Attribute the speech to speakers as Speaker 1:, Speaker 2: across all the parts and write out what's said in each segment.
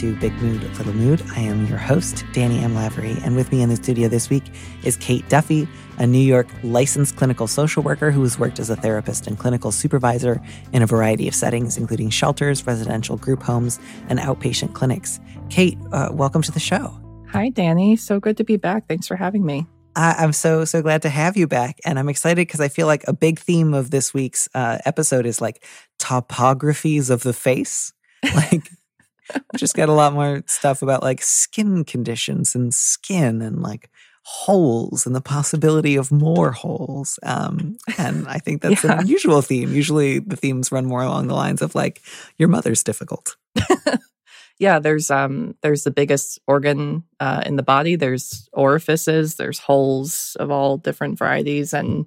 Speaker 1: To Big Mood, Little Mood. I am your host, Danny M. Lavery, and with me in the studio this week is Kate Duffy, a New York licensed clinical social worker who has worked as a therapist and clinical supervisor in a variety of settings, including shelters, residential group homes, and outpatient clinics. Kate, uh, welcome to the show.
Speaker 2: Hi, Danny. So good to be back. Thanks for having me.
Speaker 1: I- I'm so so glad to have you back, and I'm excited because I feel like a big theme of this week's uh, episode is like topographies of the face. Like, just got a lot more stuff about like skin conditions and skin and like holes and the possibility of more holes. Um, and I think that's
Speaker 2: Yeah.
Speaker 1: an unusual theme. Usually, the themes run more along the lines of like your mother's difficult.
Speaker 2: Yeah, there's um there's the biggest organ uh, in the body. There's orifices. There's holes of all different varieties, and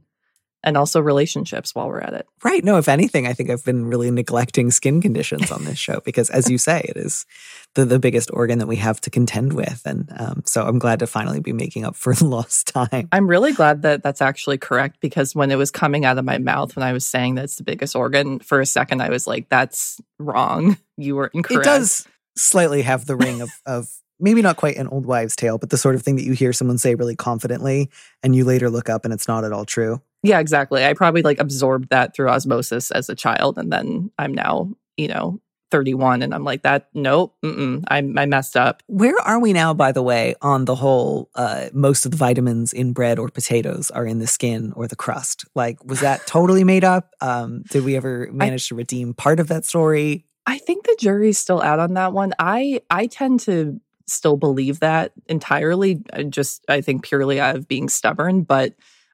Speaker 2: and also relationships. While we're at it,
Speaker 1: Right. No, if anything, I think I've been really neglecting skin conditions on this show because, as you say, it is the, the biggest organ that we have to contend with. And um, so I'm glad to finally be making up for the lost time.
Speaker 2: I'm really glad that that's actually correct because when it was coming out of my mouth when I was saying that it's the biggest organ, for a second I was like, "That's wrong. You were incorrect."
Speaker 1: It does slightly have the ring of, of maybe not quite an old wives' tale, but the sort of thing that you hear someone say really confidently and you later look up and it's not at all true.
Speaker 2: Yeah, exactly. I probably like absorbed that through osmosis as a child, and then I'm now, you know, 31, and I'm like that. Nope, mm-mm, I I messed up.
Speaker 1: Where are we now, by the way, on the whole? Uh, most of the vitamins in bread or potatoes are in the skin or the crust. Like, was that totally made up? Um, did we ever manage to redeem part of that story?
Speaker 2: I think the jury's still out on that one. I I tend to still believe that entirely. Just I think purely out of being stubborn, but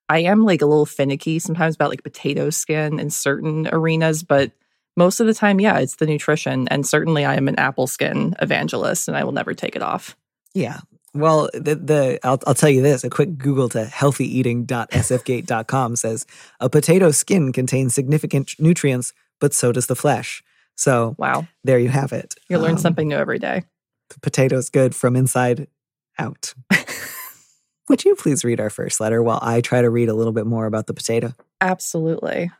Speaker 2: I am like a little finicky sometimes about like potato skin in certain arenas, but most of the time, yeah, it's the nutrition. And certainly I am an apple skin evangelist and I will never take it off.
Speaker 1: Yeah. Well, the, the I'll, I'll tell you this: a quick Google to healthyeating.sfgate.com says a potato skin contains significant nutrients, but so does the flesh. So
Speaker 2: Wow.
Speaker 1: there you have it.
Speaker 2: You learn
Speaker 1: Um,
Speaker 2: something new every day.
Speaker 1: The potato's good from inside out. Would you please read our first letter while I try to read a little bit more about the potato?
Speaker 2: Absolutely.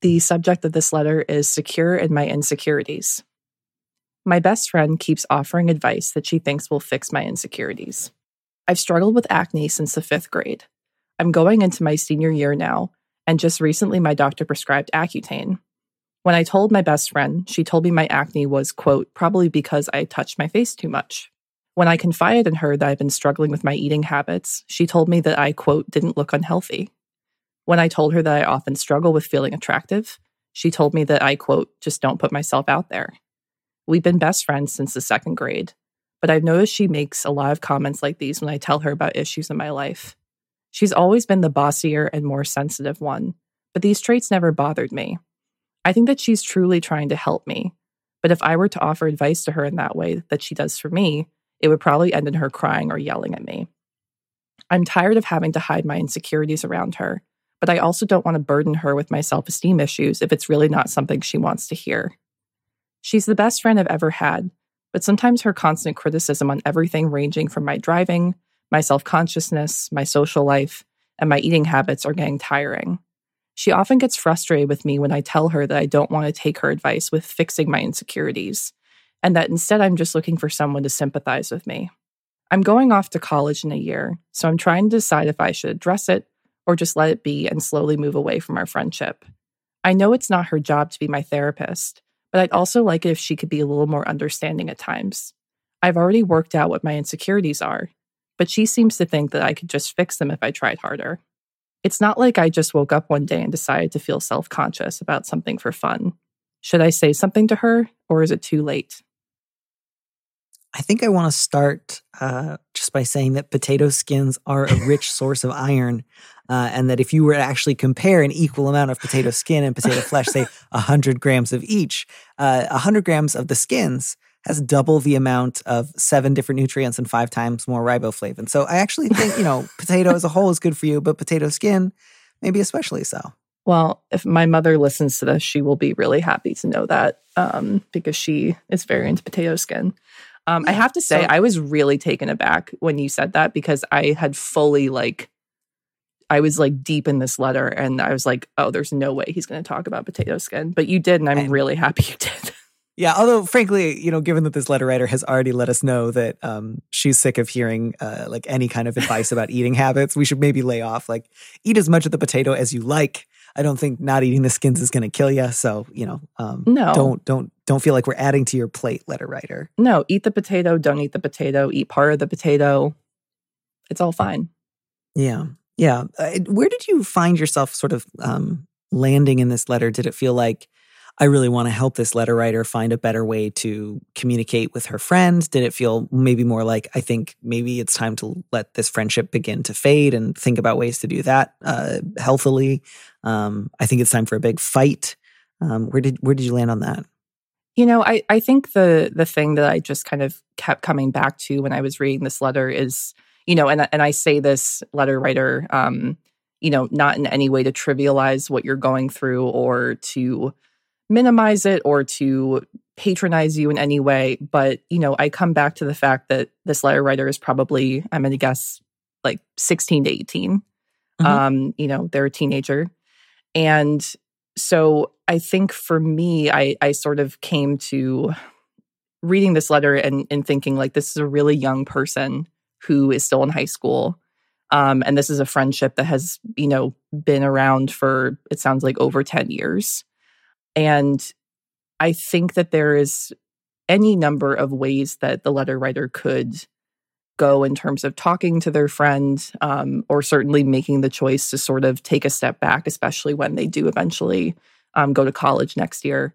Speaker 2: The subject of this letter is secure in my insecurities. My best friend keeps offering advice that she thinks will fix my insecurities. I've struggled with acne since the fifth grade. I'm going into my senior year now, and just recently my doctor prescribed Accutane. When I told my best friend, she told me my acne was, quote, probably because I touched my face too much. When I confided in her that I've been struggling with my eating habits, she told me that I, quote, didn't look unhealthy. When I told her that I often struggle with feeling attractive, she told me that I, quote, just don't put myself out there. We've been best friends since the second grade, but I've noticed she makes a lot of comments like these when I tell her about issues in my life. She's always been the bossier and more sensitive one, but these traits never bothered me. I think that she's truly trying to help me, but if I were to offer advice to her in that way that she does for me, it would probably end in her crying or yelling at me. I'm tired of having to hide my insecurities around her, but I also don't want to burden her with my self esteem issues if it's really not something she wants to hear. She's the best friend I've ever had, but sometimes her constant criticism on everything ranging from my driving, my self consciousness, my social life, and my eating habits are getting tiring. She often gets frustrated with me when I tell her that I don't want to take her advice with fixing my insecurities, and that instead I'm just looking for someone to sympathize with me. I'm going off to college in a year, so I'm trying to decide if I should address it or just let it be and slowly move away from our friendship. I know it's not her job to be my therapist, but I'd also like it if she could be a little more understanding at times. I've already worked out what my insecurities are, but she seems to think that I could just fix them if I tried harder. It's not like I just woke up one day and decided to feel self conscious about something for fun. Should I say something to her, or is it too late?
Speaker 1: I think I want to start uh, just by saying that potato skins are a rich source of iron, uh, and that if you were to actually compare an equal amount of potato skin and potato flesh, say 100 grams of each, uh, 100 grams of the skins has double the amount of seven different nutrients and five times more riboflavin. So I actually think, you know, potato as a whole is good for you, but potato skin, maybe especially so.
Speaker 2: Well, if my mother listens to this, she will be really happy to know that um, because she is very into potato skin. Um, I have to say, so, I was really taken aback when you said that because I had fully like, I was like deep in this letter and I was like, oh, there's no way he's going to talk about potato skin. But you did, and I'm really happy you did.
Speaker 1: Yeah, although frankly, you know, given that this letter writer has already let us know that um, she's sick of hearing uh, like any kind of advice about eating habits, we should maybe lay off. Like, eat as much of the potato as you like. I don't think not eating the skins is going to kill you. So you know, um, no, don't don't don't feel like we're adding to your plate, letter writer.
Speaker 2: No, eat the potato. Don't eat the potato. Eat part of the potato. It's all fine.
Speaker 1: Yeah, yeah. Uh, where did you find yourself sort of um, landing in this letter? Did it feel like I really want to help this letter writer find a better way to communicate with her friends? Did it feel maybe more like I think maybe it's time to let this friendship begin to fade and think about ways to do that uh, healthily? Um, I think it's time for a big fight. Um, where did where did you land on that?
Speaker 2: You know, I I think the the thing that I just kind of kept coming back to when I was reading this letter is, you know, and and I say this letter writer, um, you know, not in any way to trivialize what you're going through or to minimize it or to patronize you in any way. But, you know, I come back to the fact that this letter writer is probably, I'm going to guess, like 16 to 18. Mm-hmm. Um, you know, they're a teenager. And so I think for me, I, I sort of came to reading this letter and, and thinking like this is a really young person who is still in high school. Um, and this is a friendship that has, you know, been around for it sounds like over 10 years. And I think that there is any number of ways that the letter writer could go in terms of talking to their friend um, or certainly making the choice to sort of take a step back especially when they do eventually um, go to college next year.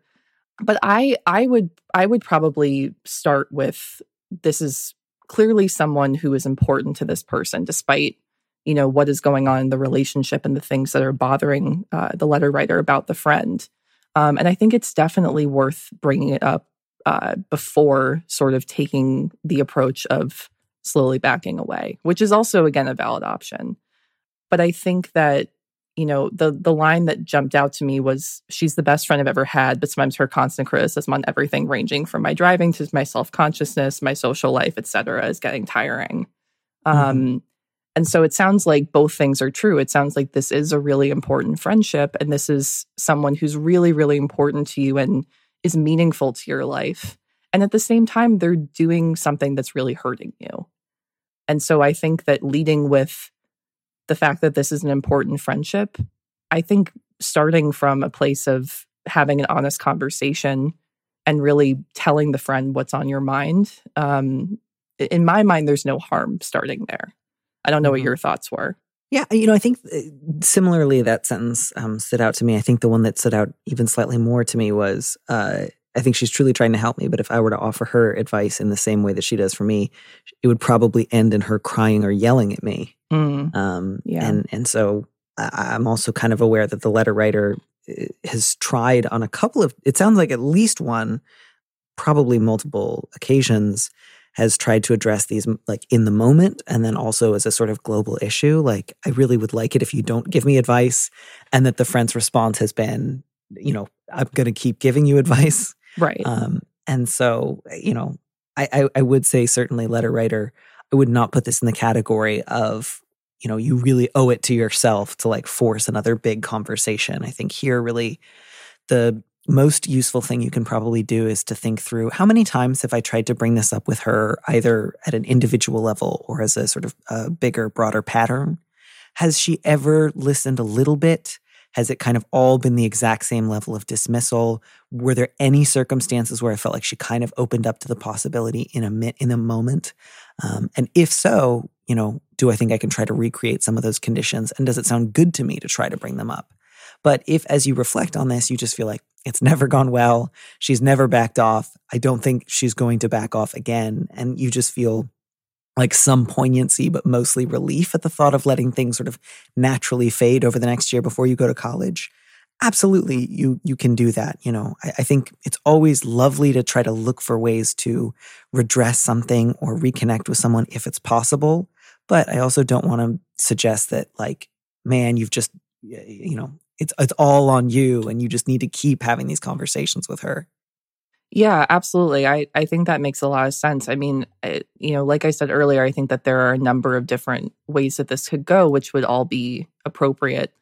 Speaker 2: But i i would i would probably start with this is clearly someone who is important to this person despite you know what is going on in the relationship and the things that are bothering uh, the letter writer about the friend. Um, and I think it's definitely worth bringing it up uh, before sort of taking the approach of slowly backing away, which is also, again, a valid option. But I think that you know the the line that jumped out to me was she's the best friend I've ever had, but sometimes her constant criticism on everything, ranging from my driving to my self consciousness, my social life, etc., is getting tiring. Mm-hmm. Um, and so it sounds like both things are true. It sounds like this is a really important friendship, and this is someone who's really, really important to you and is meaningful to your life. And at the same time, they're doing something that's really hurting you. And so I think that leading with the fact that this is an important friendship, I think starting from a place of having an honest conversation and really telling the friend what's on your mind, um, in my mind, there's no harm starting there. I don't know what mm-hmm. your thoughts were.
Speaker 1: Yeah, you know, I think uh, similarly that sentence um, stood out to me. I think the one that stood out even slightly more to me was uh, I think she's truly trying to help me, but if I were to offer her advice in the same way that she does for me, it would probably end in her crying or yelling at me. Mm. Um, yeah. And, and so I, I'm also kind of aware that the letter writer uh, has tried on a couple of, it sounds like at least one, probably multiple occasions has tried to address these like in the moment and then also as a sort of global issue. Like, I really would like it if you don't give me advice. And that the friend's response has been, you know, I'm going to keep giving you advice.
Speaker 2: Right. Um,
Speaker 1: and so, you know, I, I, I would say certainly letter writer, I would not put this in the category of, you know, you really owe it to yourself to like force another big conversation. I think here really the most useful thing you can probably do is to think through how many times have I tried to bring this up with her, either at an individual level or as a sort of a bigger, broader pattern? Has she ever listened a little bit? Has it kind of all been the exact same level of dismissal? Were there any circumstances where I felt like she kind of opened up to the possibility in a in a moment? Um, and if so, you know, do I think I can try to recreate some of those conditions? And does it sound good to me to try to bring them up? But if, as you reflect on this, you just feel like it's never gone well, she's never backed off, I don't think she's going to back off again, and you just feel like some poignancy, but mostly relief at the thought of letting things sort of naturally fade over the next year before you go to college. Absolutely, you you can do that. You know, I, I think it's always lovely to try to look for ways to redress something or reconnect with someone if it's possible. But I also don't want to suggest that, like, man, you've just, you know, it's it's all on you, and you just need to keep having these conversations with her.
Speaker 2: Yeah, absolutely. I, I think that makes a lot of sense. I mean, it, you know, like I said earlier, I think that there are a number of different ways that this could go, which would all be appropriate.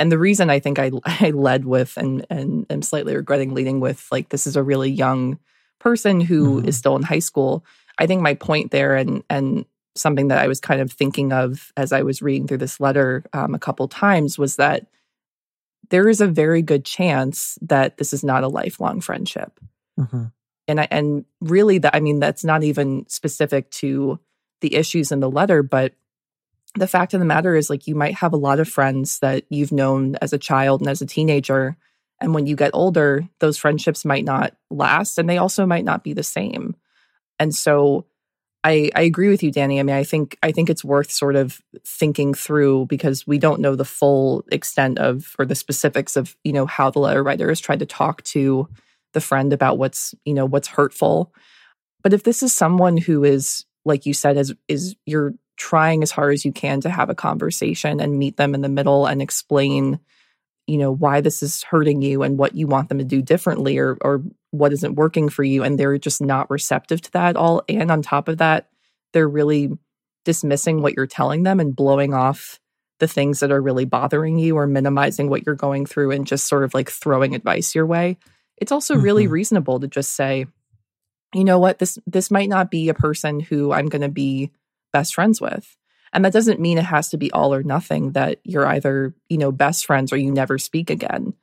Speaker 2: And the reason I think I, I led with and and am slightly regretting leading with like this is a really young person who mm-hmm. is still in high school. I think my point there and and something that I was kind of thinking of as I was reading through this letter um, a couple times was that there is a very good chance that this is not a lifelong friendship. Mm-hmm. And I, and really that I mean that's not even specific to the issues in the letter, but the fact of the matter is like you might have a lot of friends that you've known as a child and as a teenager and when you get older those friendships might not last and they also might not be the same. And so I, I agree with you, Danny. I mean, I think I think it's worth sort of thinking through because we don't know the full extent of or the specifics of you know how the letter writer has tried to talk to the friend about what's you know what's hurtful. But if this is someone who is like you said is is you're trying as hard as you can to have a conversation and meet them in the middle and explain you know why this is hurting you and what you want them to do differently or or what isn't working for you and they're just not receptive to that all and on top of that they're really dismissing what you're telling them and blowing off the things that are really bothering you or minimizing what you're going through and just sort of like throwing advice your way it's also mm-hmm. really reasonable to just say you know what this this might not be a person who i'm going to be best friends with and that doesn't mean it has to be all or nothing that you're either, you know, best friends or you never speak again.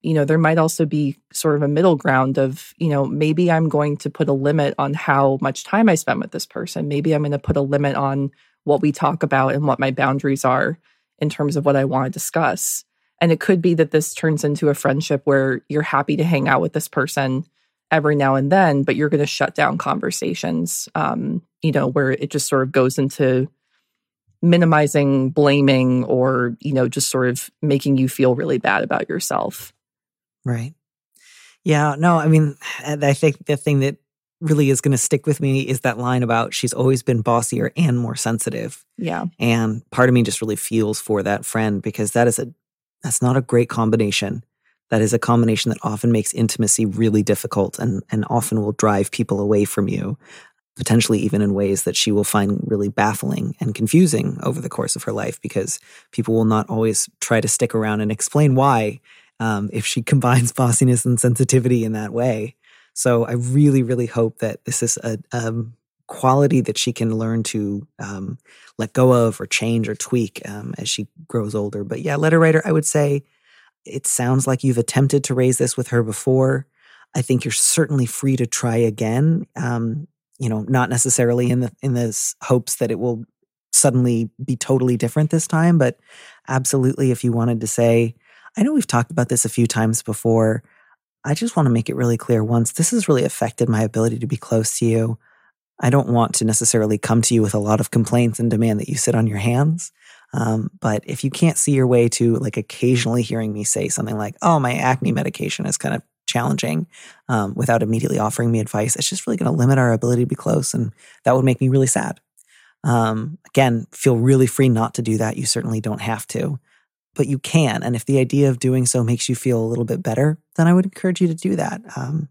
Speaker 2: You know, there might also be sort of a middle ground of, you know, maybe I'm going to put a limit on how much time I spend with this person. Maybe I'm going to put a limit on what we talk about and what my boundaries are in terms of what I want to discuss. And it could be that this turns into a friendship where you're happy to hang out with this person every now and then, but you're going to shut down conversations, um, you know, where it just sort of goes into minimizing blaming or you know just sort of making you feel really bad about yourself.
Speaker 1: Right. Yeah no i mean i think the thing that really is going to stick with me is that line about she's always been bossier and more sensitive.
Speaker 2: Yeah.
Speaker 1: And part of me just really feels for that friend because that is a that's not a great combination that is a combination that often makes intimacy really difficult and and often will drive people away from you potentially even in ways that she will find really baffling and confusing over the course of her life because people will not always try to stick around and explain why um, if she combines bossiness and sensitivity in that way. So I really, really hope that this is a, a quality that she can learn to um, let go of or change or tweak um, as she grows older. But yeah, letter writer, I would say it sounds like you've attempted to raise this with her before. I think you're certainly free to try again. Um, you know, not necessarily in the in this hopes that it will suddenly be totally different this time, but absolutely if you wanted to say, I know we've talked about this a few times before. I just want to make it really clear once this has really affected my ability to be close to you. I don't want to necessarily come to you with a lot of complaints and demand that you sit on your hands. Um, but if you can't see your way to like occasionally hearing me say something like, oh, my acne medication is kind of challenging um, without immediately offering me advice, it's just really going to limit our ability to be close. And that would make me really sad. Um, again, feel really free not to do that. You certainly don't have to, but you can. And if the idea of doing so makes you feel a little bit better, then I would encourage you to do that. Um,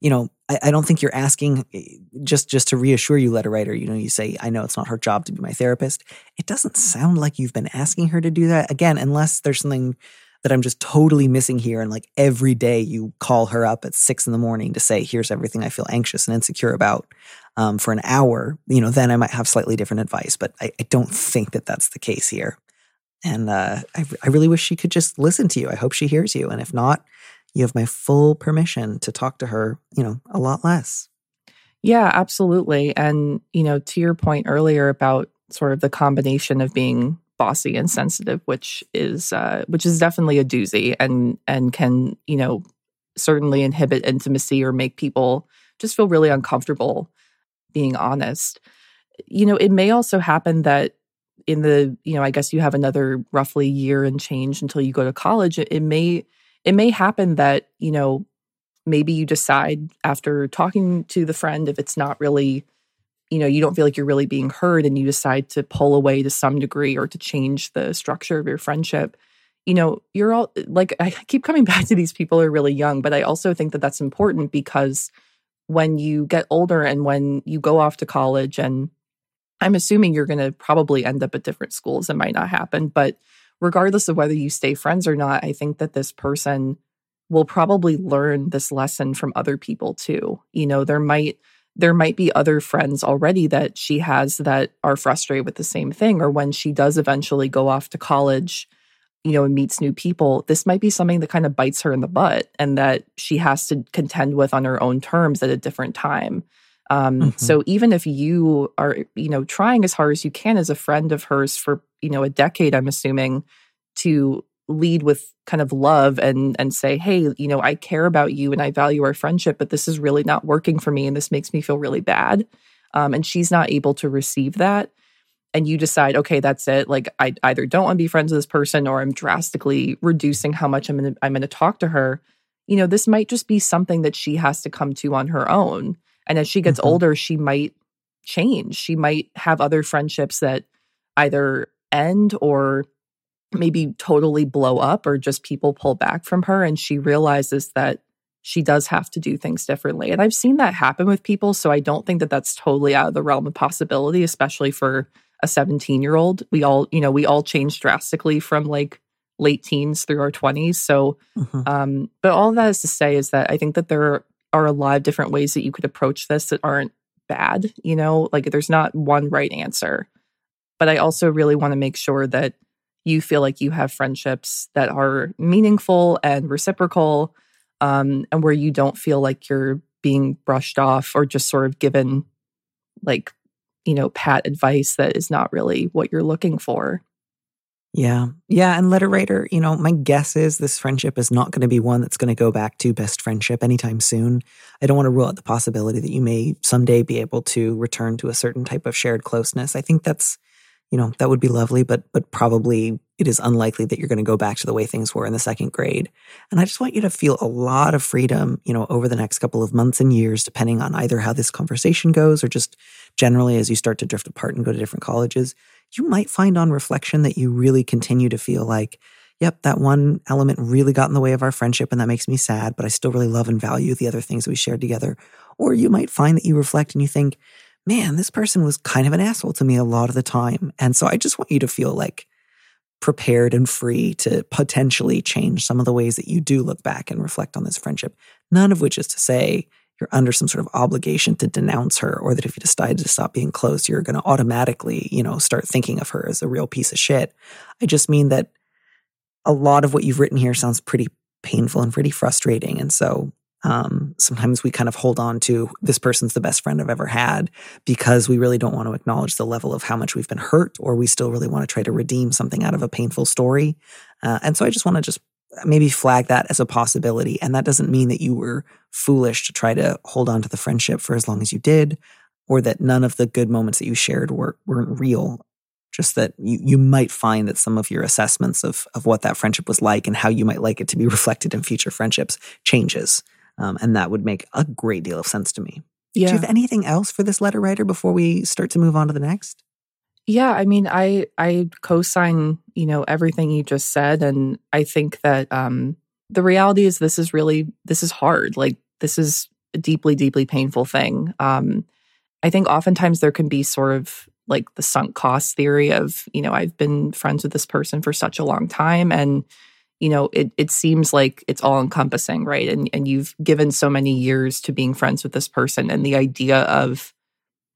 Speaker 1: you know, I, I, don't think you're asking eh, just just to reassure you, letter writer. You know, you say, "I know it's not her job to be my therapist." It doesn't sound like you've been asking her to do that. Again, unless there's something that I'm just totally missing here. And like every day you call her up at six in the morning to say, here's everything I feel anxious and insecure about um, for an hour, you know, then I might have slightly different advice. But I, I don't think that that's the case here. And uh, I, I really wish she could just listen to you. I hope she hears you. And if not, you have my full permission to talk to her, you know, a lot less.
Speaker 2: Yeah, absolutely. And, you know, to your point earlier about sort of the combination of being bossy and sensitive, which is uh, which is definitely a doozy and and can, you know, certainly inhibit intimacy or make people just feel really uncomfortable being honest. You know, it may also happen that in the, you know, I guess you have another roughly year and change until you go to college. It, it may it may happen that, you know, maybe you decide after talking to the friend if it's not really you know you don't feel like you're really being heard and you decide to pull away to some degree or to change the structure of your friendship you know you're all like i keep coming back to these people are really young but i also think that that's important because when you get older and when you go off to college and i'm assuming you're going to probably end up at different schools it might not happen but regardless of whether you stay friends or not i think that this person will probably learn this lesson from other people too you know there might there might be other friends already that she has that are frustrated with the same thing or when she does eventually go off to college you know and meets new people this might be something that kind of bites her in the butt and that she has to contend with on her own terms at a different time um, mm-hmm. so even if you are you know trying as hard as you can as a friend of hers for you know a decade i'm assuming to lead with kind of love and and say hey you know i care about you and i value our friendship but this is really not working for me and this makes me feel really bad um, and she's not able to receive that and you decide okay that's it like i either don't want to be friends with this person or i'm drastically reducing how much i'm going to i'm going to talk to her you know this might just be something that she has to come to on her own and as she gets mm-hmm. older she might change she might have other friendships that either end or maybe totally blow up or just people pull back from her and she realizes that she does have to do things differently. And I've seen that happen with people. So I don't think that that's totally out of the realm of possibility, especially for a 17 year old. We all, you know, we all change drastically from like late teens through our 20s. So, mm-hmm. um, but all that is to say is that I think that there are a lot of different ways that you could approach this that aren't bad, you know, like there's not one right answer. But I also really want to make sure that you feel like you have friendships that are meaningful and reciprocal um, and where you don't feel like you're being brushed off or just sort of given like you know pat advice that is not really what you're looking for.
Speaker 1: Yeah. Yeah and letter writer you know my guess is this friendship is not going to be one that's going to go back to best friendship anytime soon. I don't want to rule out the possibility that you may someday be able to return to a certain type of shared closeness. I think that's you know, that would be lovely, but but probably it is unlikely that you're going to go back to the way things were in the second grade. And I just want you to feel a lot of freedom, you know, over the next couple of months and years, depending on either how this conversation goes or just generally as you start to drift apart and go to different colleges. You might find on reflection that you really continue to feel like, yep, that one element really got in the way of our friendship and that makes me sad, but I still really love and value the other things we shared together. Or you might find that you reflect and you think, man, this person was kind of an asshole to me a lot of the time. And so I just want you to feel like prepared and free to potentially change some of the ways that you do look back and reflect on this friendship. None of which is to say you're under some sort of obligation to denounce her or that if you decide to stop being close, you're going to automatically, you know, start thinking of her as a real piece of shit. I just mean that a lot of what you've written here sounds pretty painful and pretty frustrating. And so um, sometimes we kind of hold on to this person's the best friend I've ever had because we really don't want to acknowledge the level of how much we've been hurt, or we still really want to try to redeem something out of a painful story. Uh, and so I just want to just maybe flag that as a possibility. And that doesn't mean that you were foolish to try to hold on to the friendship for as long as you did, or that none of the good moments that you shared were, weren't real. Just that you, you might find that some of your assessments of, of what that friendship was like and how you might like it to be reflected in future friendships changes. Um, and that would make a great deal of sense to me. Yeah. Do you have anything else for this letter writer before we start to move on to the next?
Speaker 2: Yeah, I mean, I I co-sign, you know, everything you just said, and I think that um, the reality is this is really this is hard. Like this is a deeply, deeply painful thing. Um, I think oftentimes there can be sort of like the sunk cost theory of, you know, I've been friends with this person for such a long time, and you know, it it seems like it's all encompassing, right? And and you've given so many years to being friends with this person and the idea of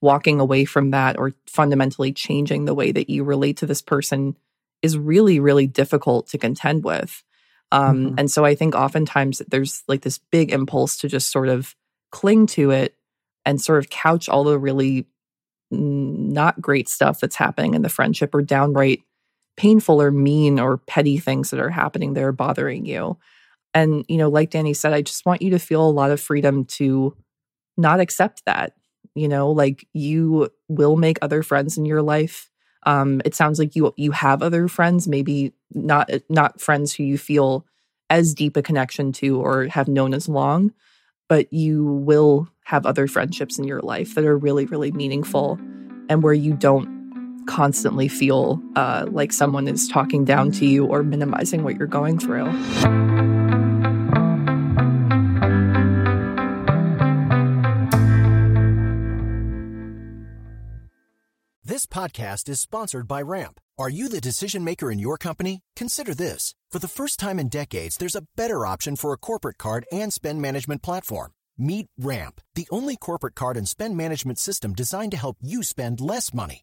Speaker 2: walking away from that or fundamentally changing the way that you relate to this person is really, really difficult to contend with. Um,
Speaker 1: Mhm.
Speaker 2: And so I think oftentimes there's like this big impulse to just sort of cling to it and sort of couch all the really not great stuff that's happening in the friendship or downright painful or mean or petty things that are happening that are bothering you. And, you know, like Danny said, I just want you to feel a lot of freedom to not accept that. You know, like you will make other friends in your life. Um, it sounds like you you have other friends, maybe not not friends who you feel as deep a connection to or have known as long, but you will have other friendships in your life that are really, really meaningful and where you don't constantly feel uh, like someone is talking down to you or minimizing what you're going through.
Speaker 3: This podcast is sponsored by Ramp. Are you the decision maker in your company? Consider this. For the first time in decades, there's a better option for a corporate card and spend management platform. Meet Ramp, the only corporate card and spend management system designed to help you spend less money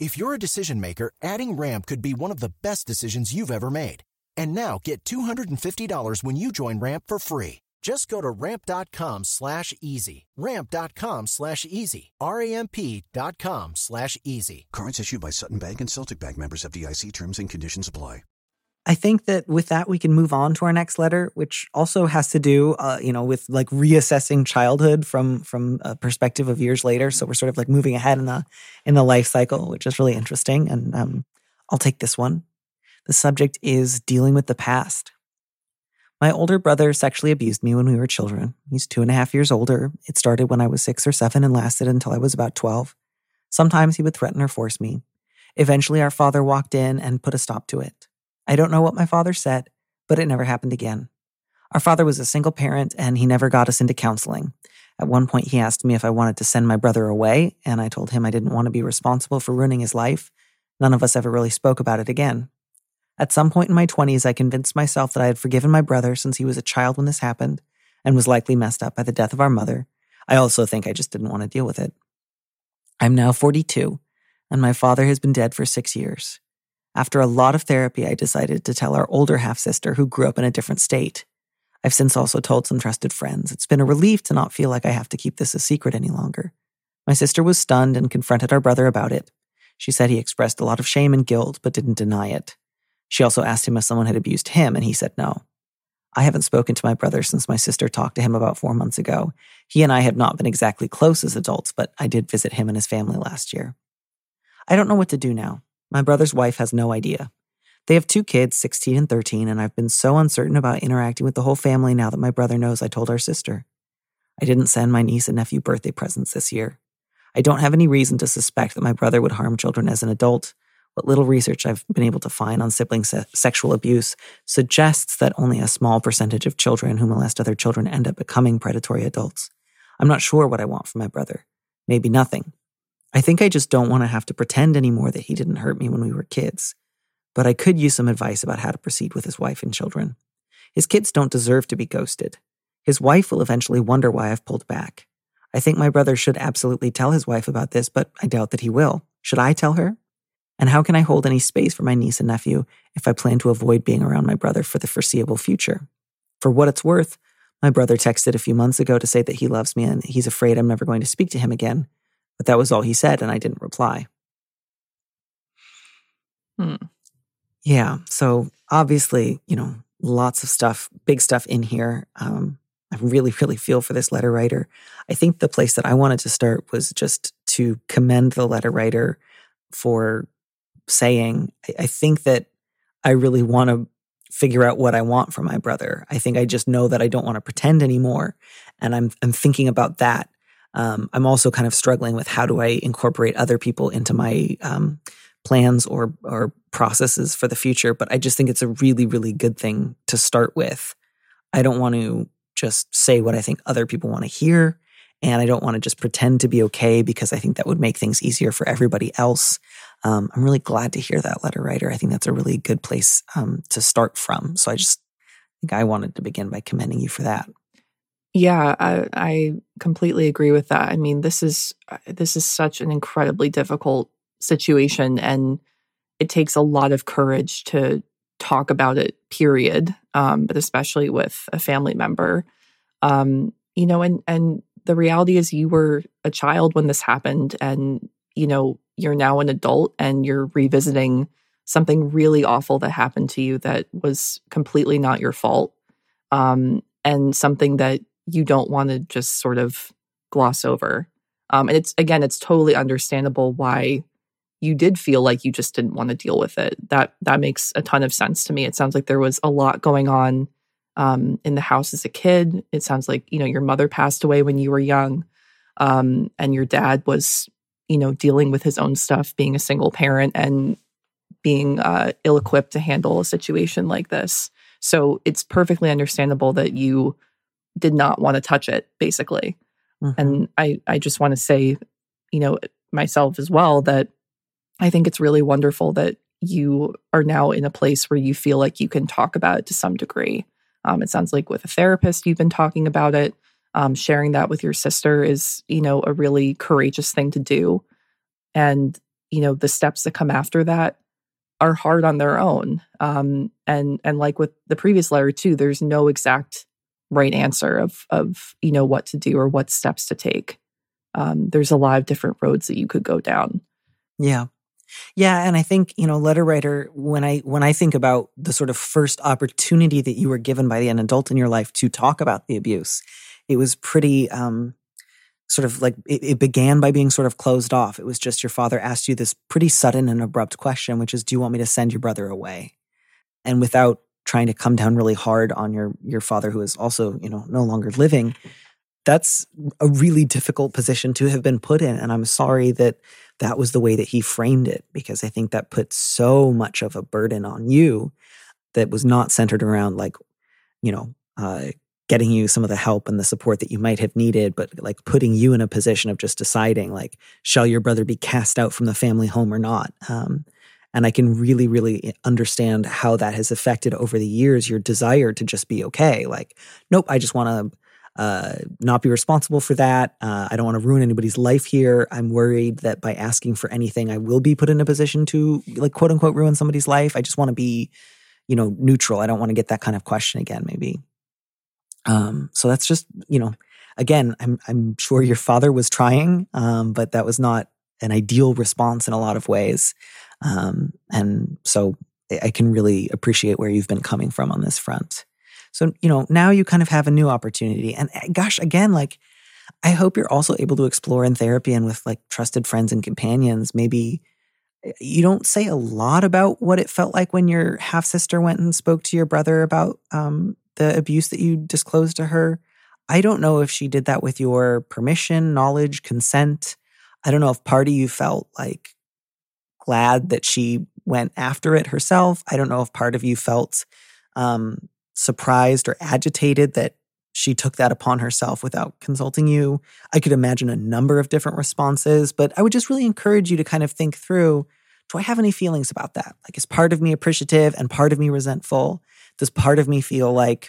Speaker 3: If you're a decision maker, adding Ramp could be one of the best decisions you've ever made. And now get $250 when you join Ramp for free. Just go to ramp.com slash easy. Ramp.com slash easy. R-A-M-P dot com slash easy.
Speaker 4: Cards issued by Sutton Bank and Celtic Bank members FDIC terms and conditions apply.
Speaker 1: I think that with that we can move on to our next letter, which also has to do, uh, you know, with like reassessing childhood from from a perspective of years later. So we're sort of like moving ahead in the in the life cycle, which is really interesting. And um, I'll take this one. The subject is dealing with the past. My older brother sexually abused me when we were children. He's two and a half years older. It started when I was six or seven and lasted until I was about 12. Sometimes he would threaten or force me. Eventually, our father walked in and put a stop to it. I don't know what my father said, but it never happened again. Our father was a single parent and he never got us into counseling. At one point, he asked me if I wanted to send my brother away, and I told him I didn't want to be responsible for ruining his life. None of us ever really spoke about it again. At some point in my 20s, I convinced myself that I had forgiven my brother since he was a child when this happened and was likely messed up by the death of our mother. I also think I just didn't want to deal with it. I'm now 42, and my father has been dead for six years. After a lot of therapy, I decided to tell our older half sister who grew up in a different state. I've since also told some trusted friends. It's been a relief to not feel like I have to keep this a secret any longer. My sister was stunned and confronted our brother about it. She said he expressed a lot of shame and guilt, but didn't deny it. She also asked him if someone had abused him, and he said no. I haven't spoken to my brother since my sister talked to him about four months ago. He and I have not been exactly close as adults, but I did visit him and his family last year. I don't know what to do now. My brother's wife has no idea. They have two kids, 16 and 13, and I've been so uncertain about interacting with the whole family now that my brother knows I told our sister. I didn't send my niece and nephew birthday presents this year. I don't have any reason to suspect that my brother would harm children as an adult. What little research I've been able to find on sibling se- sexual abuse suggests that only a small percentage of children who molest other children end up becoming predatory adults. I'm not sure what I want from my brother. Maybe nothing. I think I just don't want to have to pretend anymore that he didn't hurt me when we were kids. But I could use some advice about how to proceed with his wife and children. His kids don't deserve to be ghosted. His wife will eventually wonder why I've pulled back. I think my brother should absolutely tell his wife about this, but I doubt that he will. Should I tell her? And how can I hold any space for my niece and nephew if I plan to avoid being around my brother for the foreseeable future? For what it's worth, my brother texted a few months ago to say that he loves me and he's afraid I'm never going to speak to him again. But that was all he said, and I didn't reply.
Speaker 2: Hmm.
Speaker 1: Yeah. So obviously, you know, lots of stuff, big stuff in here. Um, I really, really feel for this letter writer. I think the place that I wanted to start was just to commend the letter writer for saying, I, I think that I really want to figure out what I want from my brother. I think I just know that I don't want to pretend anymore. And I'm I'm thinking about that. Um, I'm also kind of struggling with how do I incorporate other people into my um, plans or or processes for the future. But I just think it's a really, really good thing to start with. I don't want to just say what I think other people want to hear. And I don't want to just pretend to be okay because I think that would make things easier for everybody else. Um, I'm really glad to hear that letter writer. I think that's a really good place um, to start from. So I just think I wanted to begin by commending you for that.
Speaker 2: Yeah, I, I completely agree with that. I mean, this is uh, this is such an incredibly difficult situation, and it takes a lot of courage to talk about it. Period. Um, but especially with a family member, um, you know, and and the reality is, you were a child when this happened, and you know, you're now an adult, and you're revisiting something really awful that happened to you that was completely not your fault, um, and something that you don't want to just sort of gloss over. Um, and it's again, it's totally understandable why you did feel like you just didn't want to deal with it. That that makes a ton of sense to me. It sounds like there was a lot going on um, in the house as a kid. It sounds like you know your mother passed away when you were young, um, and your dad was you know dealing with his own stuff, being a single parent and being uh, ill-equipped to handle a situation like this. So it's perfectly understandable that you did not want to touch it basically. Mm-hmm. and i i just want to say you know myself as well that i think it's really wonderful that you are now in a place where you feel like you can talk about it to some degree. Um, it sounds like with a therapist you've been talking about it. Um, sharing that with your sister is you know a really courageous thing to do. And you know the steps that come after that are hard on their own. Um, and and like with the previous letter too there's no exact right answer of of you know what to do or what steps to take. Um, there's a lot of different roads that you could go down.
Speaker 1: Yeah. Yeah, and I think, you know, letter writer, when I when I think about the sort of first opportunity that you were given by an adult in your life to talk about the abuse, it was pretty um sort of like it, it began by being sort of closed off. It was just your father asked you this pretty sudden and abrupt question, which is, Do you want me to send your brother away? And without trying to come down really hard on your your father who is also you know no longer living that's a really difficult position to have been put in. And i'm sorry that that was the way that he framed it because i think that put so much of a burden on you that was not centered around like you know uh, getting you some of the help and the support that you might have needed but like putting you in a position of just deciding like shall your brother be cast out from the family home or not? Um, and I can really, really understand how that has affected over the years your desire to just be okay. Like, nope, I just want to uh, not be responsible for that. Uh, I don't want to ruin anybody's life here. I'm worried that by asking for anything, I will be put in a position to, like, quote unquote, ruin somebody's life. I just want to be, you know, neutral. I don't want to get that kind of question again, maybe. Um, so that's just, you know, again, I'm I'm sure your father was trying, um, but that was not an ideal response in a lot of ways. Um, and so I can really appreciate where you've been coming from on this front. So, you know, now you kind of have a new opportunity. And eh, gosh, again, like, I hope you're also able to explore in therapy and with like trusted friends and companions. Maybe eh, you don't say a lot about what it felt like when your half sister went and spoke to your brother about um, the abuse that you disclosed to her. I don't know if she did that with your permission, knowledge, consent. I don't know if part of you felt like glad that she went after it herself. I don't know if part of you felt um, surprised or agitated that she took that upon herself without consulting you. I could imagine a number of different responses, but I would just really encourage you to kind of think through do I have any feelings about that? Like, is part of me appreciative and part of me resentful? Does part of me feel like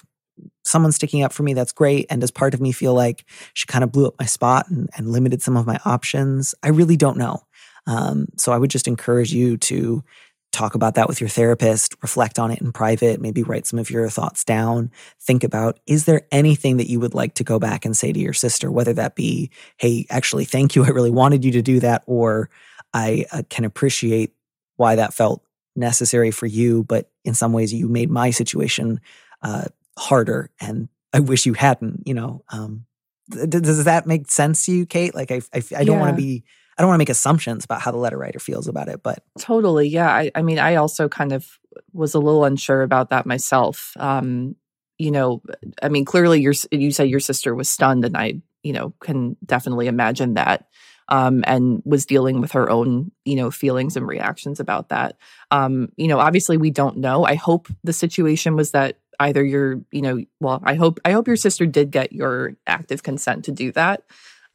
Speaker 1: someone's sticking up for me that's great and does part of me feel like she kind of blew up my spot and, and limited some of my options i really don't know um, so I would just encourage you to talk about that with your therapist, reflect on it in private, maybe write some of your thoughts down. Think about is there anything that you would like to go back and say to your sister, whether that be, hey, actually, thank you. I really wanted you to do that, or I uh, can appreciate why that felt necessary for you, but in some ways you made my situation uh, harder and I wish you hadn't, you know. Um, th- does that make sense to you, Kate? Like, I, I, I don't yeah. want to be I don't want to make assumptions about how the letter writer feels about it, but
Speaker 2: totally, yeah. I, I mean, I also kind of was a little unsure about that myself. Um, you know, I mean, clearly, your you say your sister was stunned, and I, you know, can definitely imagine that. Um, and was dealing with her own, you know, feelings and reactions about that. Um, you know, obviously, we don't know. I hope the situation was that either your, you know, well, I hope I hope your sister did get your active consent to do that.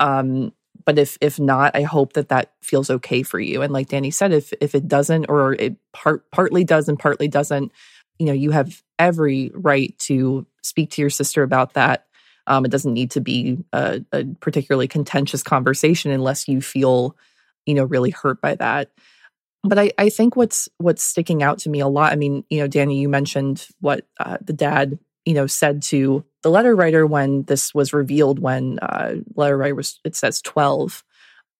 Speaker 2: Um, but if if not, I hope that that feels okay for you. And like Danny said, if if it doesn't, or it part partly does and partly doesn't, you know, you have every right to speak to your sister about that. Um, it doesn't need to be a, a particularly contentious conversation unless you feel, you know, really hurt by that but I, I think what's what's sticking out to me a lot. I mean, you know, Danny, you mentioned what uh, the dad, you know, said to the letter writer when this was revealed. When uh, letter writer was, it says twelve.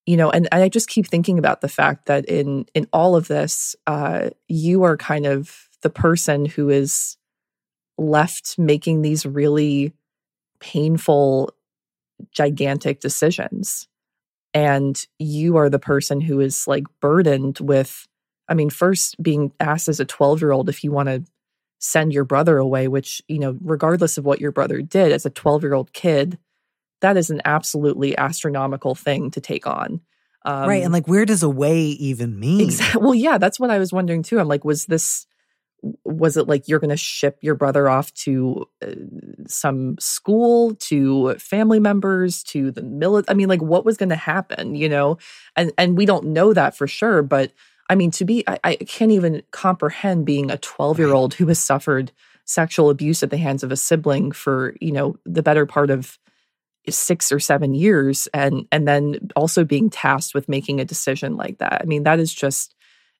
Speaker 2: You know, and, and I just keep thinking about the fact that in in all of this, uh, you are kind of the person who is left making these really painful, gigantic decisions and you are the person who is like burdened with i mean first being asked as a 12 year old if you want to send your brother away which you know regardless of what your brother did as a 12 year old kid that is an absolutely astronomical thing to take on.
Speaker 1: Um, right and like where does away even mean?
Speaker 2: Exactly well yeah that's what i was wondering too. I'm like was this was it like you're going to ship your brother off to uh, some school to family members to the military i mean like what was going to happen you know? And and we don't know that for sure but i mean to be i, I can't even comprehend being a 12 year old who has suffered sexual abuse at the hands of a sibling for you know the better part of six or seven years and and then also being tasked with making a decision like that i mean that is just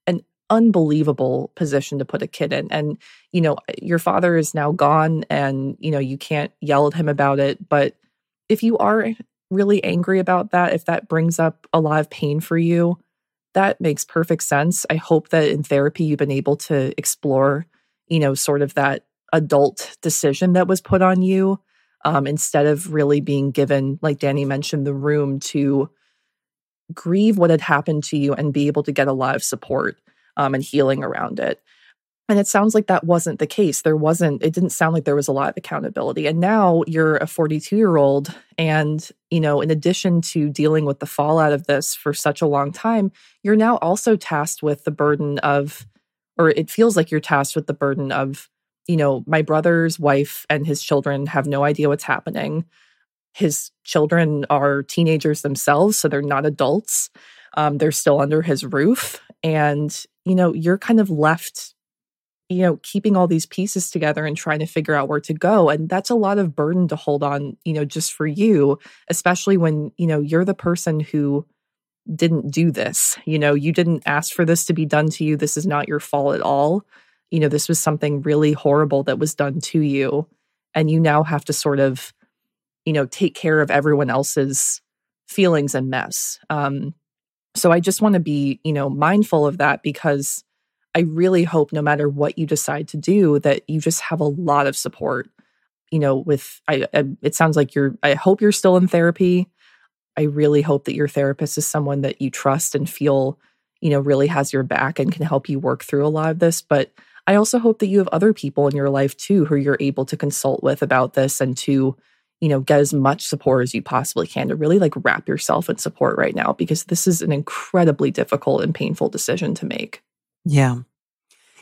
Speaker 2: an unbelievable position to put a kid in. And, you know, your father is now gone and, you know, you can't yell at him about it. But if you are really angry about that, if that brings up a lot of pain for you, that makes perfect sense. I hope that in therapy you've been able to explore, you know, sort of that adult decision that was put on you um, instead of really being given, like Danny mentioned, the room to grieve what had happened to you and be able to get a lot of support um, and healing around it. And it sounds like that wasn't the case. There wasn't, it didn't sound like there was a lot of accountability. And now you're a 42 year old. And, you know, in addition to dealing with the fallout of this for such a long time, you're now also tasked with the burden of, or it feels like you're tasked with the burden of, you know, my brother's wife and his children have no idea what's happening. His children are teenagers themselves, so they're not adults. Um, they're still under his roof. And you know, you're kind of left, you know, keeping all these pieces together and trying to figure out where to go. And that's a lot of burden to hold on, you know, just for you, especially when, you know, you're the person who didn't do this. You know, you didn't ask for this to be done to you. This is not your fault at all. You know, this was something really horrible that was done to you. And you now have to sort of, you know, take care of everyone else's feelings and mess. Um, so I just want to be, you know, mindful of that because I really hope no matter what you decide to do that you just have a lot of support. You know, with I, I it sounds like you're I hope you're still in therapy. I really hope that your therapist is someone that you trust and feel, you know, really has your back and can help you work through a lot of this, but I also hope that you have other people in your life too who you're able to consult with about this and to you know, get as much support as you possibly can to really like wrap yourself in support right now because this is an incredibly difficult and painful decision to make.
Speaker 1: Yeah.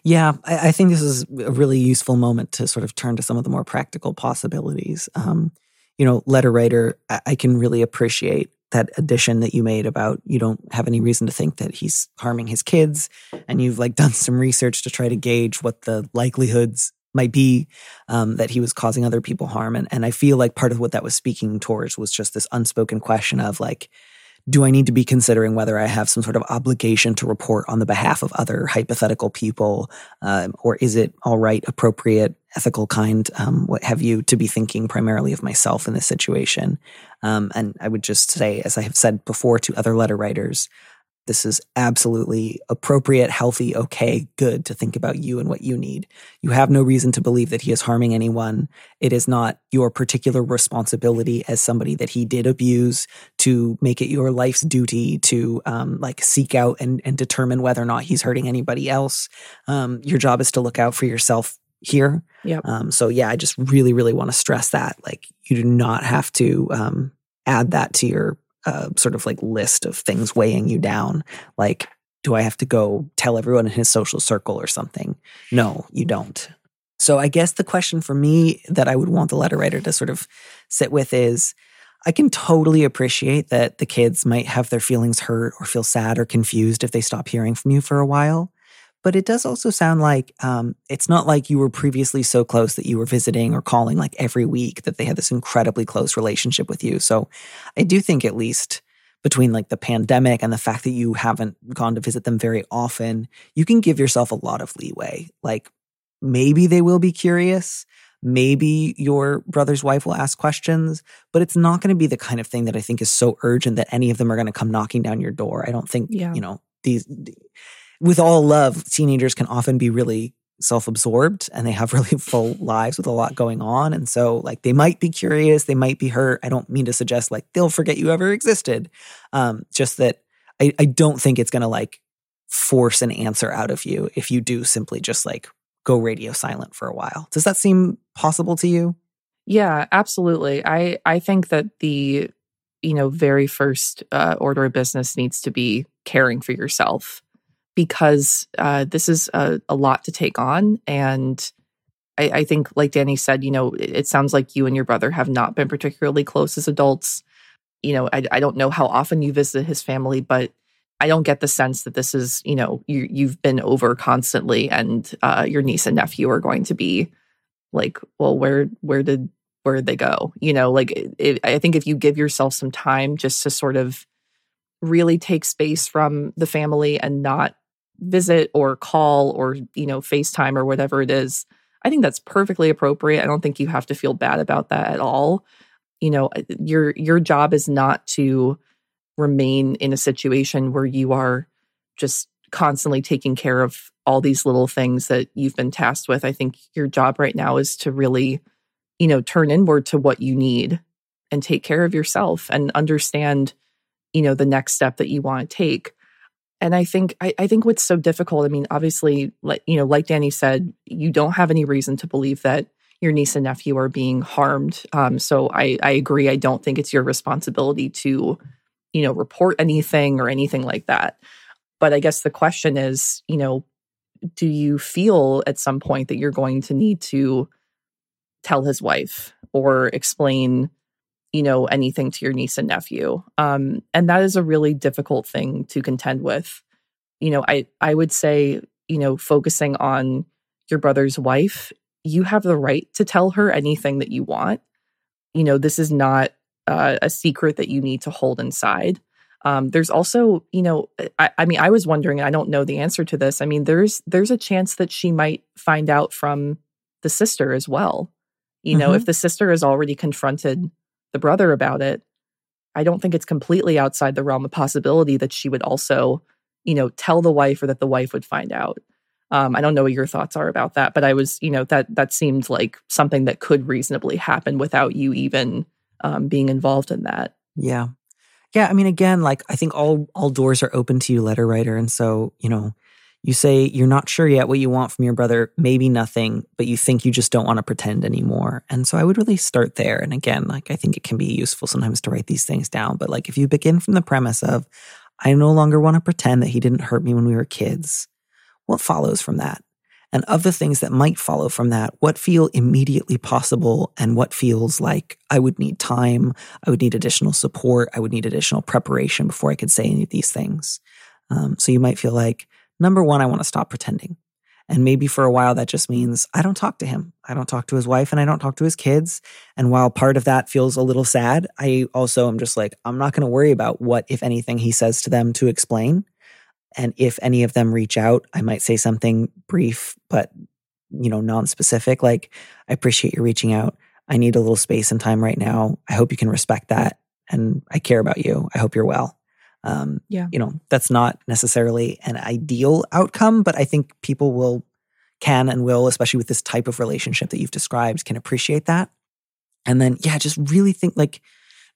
Speaker 1: Yeah, I, I think this is a really useful moment to sort of turn to some of the more practical possibilities. Um, you know, letter writer, I, I can really appreciate that addition that you made about you don't have any reason to think that he's harming his kids and you've like done some research to try to gauge what the likelihoods might be um, that he was causing other people harm. And, and I feel like part of what that was speaking towards was just this unspoken question of like, do I need to be considering whether I have some sort of obligation to report on the behalf of other hypothetical people? Um, or is it all right, appropriate, ethical, kind, um, what have you, to be thinking primarily of myself in this situation? Um, and I would just say, as I have said before to other letter writers, this is absolutely appropriate, healthy, okay, good to think about you and what you need. You have no reason to believe that he is harming anyone. It is not your particular responsibility as somebody that he did abuse to make it your life's duty to um, like seek out and, and determine whether or not he's hurting anybody else. Um, your job is to look out for yourself here.
Speaker 2: Yep.
Speaker 1: Um, so yeah, I just really, really want to stress that. Like you do not have to um, add that to your a sort of like list of things weighing you down. Like, do I have to go tell everyone in his social circle or something? No, you don't. So I guess the question for me that I would want the letter writer to sort of sit with is I can totally appreciate that the kids might have their feelings hurt or feel sad or confused if they stop hearing from you for a while. But it does also sound like um, it's not like you were previously so close that you were visiting or calling like every week, that they had this incredibly close relationship with you. So I do think, at least between like the pandemic and the fact that you haven't gone to visit them very often, you can give yourself a lot of leeway. Like maybe they will be curious. Maybe your brother's wife will ask questions, but it's not going to be the kind of thing that I think is so urgent that any of them are going to come knocking down your door. I don't think, yeah. you know, these, with all love, teenagers can often be really self absorbed and they have really full lives with a lot going on. And so, like, they might be curious, they might be hurt. I don't mean to suggest like they'll forget you ever existed. Um, just that I, I don't think it's going to like force an answer out of you if you do simply just like go radio silent for a while. Does that seem possible to you?
Speaker 2: Yeah, absolutely. I I think that the you know very first uh, order of business needs to be caring for yourself because uh, this is a, a, lot to take on and. I, I think, like Danny said, you know, it, it sounds like you and your brother have not been particularly close as adults. You know, I, I don't know how often you visit his family, but I don't get the sense that this is, you know, you you've been over constantly, and uh, your niece and nephew are going to be like, well, where where did where did they go? You know, like it, I think if you give yourself some time just to sort of really take space from the family and not visit or call or you know FaceTime or whatever it is, I think that's perfectly appropriate. I don't think you have to feel bad about that at all. You know, uh, your your job is not to remain in a situation where you are just constantly taking care of all these little things that you've been tasked with. I think your job right now is to really, you know, turn inward to what you need and take care of yourself and understand, you know, the next step that you want to take. And I think I, I think what's so difficult, I mean, obviously, like you know, like Danny said, you don't have any reason to believe that your niece and nephew are being harmed. Um, so I, I agree. I don't think it's your responsibility to you know, report anything or anything like that. But I guess the question is, you know, do you feel at some point that you're going to need to tell his wife or explain, you know, anything to your niece and nephew? Um, and that is a really difficult thing to contend with. You know, I I would say, you know, focusing on your brother's wife, you have the right to tell her anything that you want. You know, this is not uh, a secret that you need to hold inside. Um, there's also, you know, I, I, mean, I was wondering, I don't know the answer to this. I mean, there's there's a chance that she might find out from the sister as well. You mm-hmm. know, if mm-hmm. the sister has already confronted the brother about it, I don't think it's completely outside the realm of possibility that she would also, you know, tell the wife or that the wife would find out. Um, I don't know what your thoughts are about that, but I was, you know, that that seemed like something that could reasonably happen without you even um, being involved in that.
Speaker 1: Yeah. Yeah. I mean, again, like I think all all doors are open to you, letter writer. And so, you know, you say you're not sure yet what you want from your brother, maybe nothing, but you think you just don't want to pretend anymore. And so I would really start there. And again, like I think it can be useful sometimes to write these things down. But like if you begin from the premise of, I no longer want to pretend that he didn't hurt me when we were kids, what follows from that? and of the things that might follow from that, what feel immediately possible and what feels like I would need time, I would need additional support, I would need additional preparation before I could say any of these things. Um, so you might feel like, number one, I want to stop pretending. And maybe for a while that just means I don't talk to him. I don't talk to his wife and I don't talk to his kids. And while part of that feels a little sad, I also am just like, I'm not going to worry about what, if anything, he says to them to explain. And if any of them reach out, I might say something brief, but you know, non-specific. Like, I appreciate you reaching out. I need a little space and time right now. I hope you can respect that. And I care about you. I hope you're well. Um, yeah. You know, that's not necessarily an ideal outcome, but I think people will, can and will, especially with this type of relationship that you've described, can appreciate that. And then, yeah, just really think like,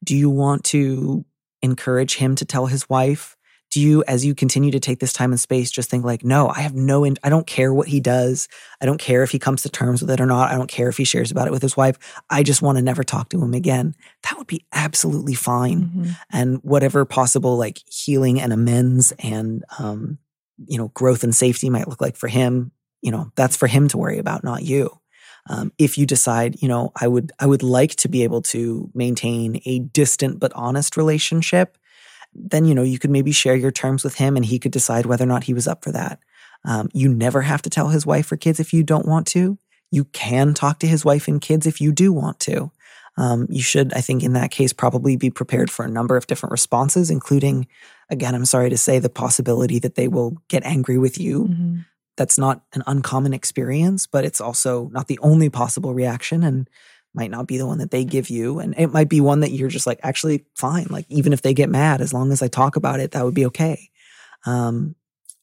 Speaker 1: do you want to encourage him to tell his wife? Do you as you continue to take this time and space just think like no i have no in- i don't care what he does. I don't care if he comes to terms with it or not. I don't care if he shares about it with his wife. I just want to never talk to him again. That would be absolutely fine. Mm-hmm. and whatever possible like healing and amends and um you know growth and safety might look like for him you know that's for him to worry about not you. Um, if you decide, you know, I would I would like to be able to maintain a distant but honest relationship, then you know you could maybe share your terms with him, and he could decide whether or not he was up for that. Um, you never have to tell his wife or kids if you don't want to. You can talk to his wife and kids if you do want to. Um, you should, I think, in that case, probably be prepared for a number of different responses, including, again, I'm sorry to say, the possibility that they will get angry with you. Mm-hmm. That's not an uncommon experience, but it's also not the only possible reaction and might not be the one that they give you. And it might be one that you're just like, actually, fine. Like, even if they get mad, as long as I talk about it, that would be okay. Um,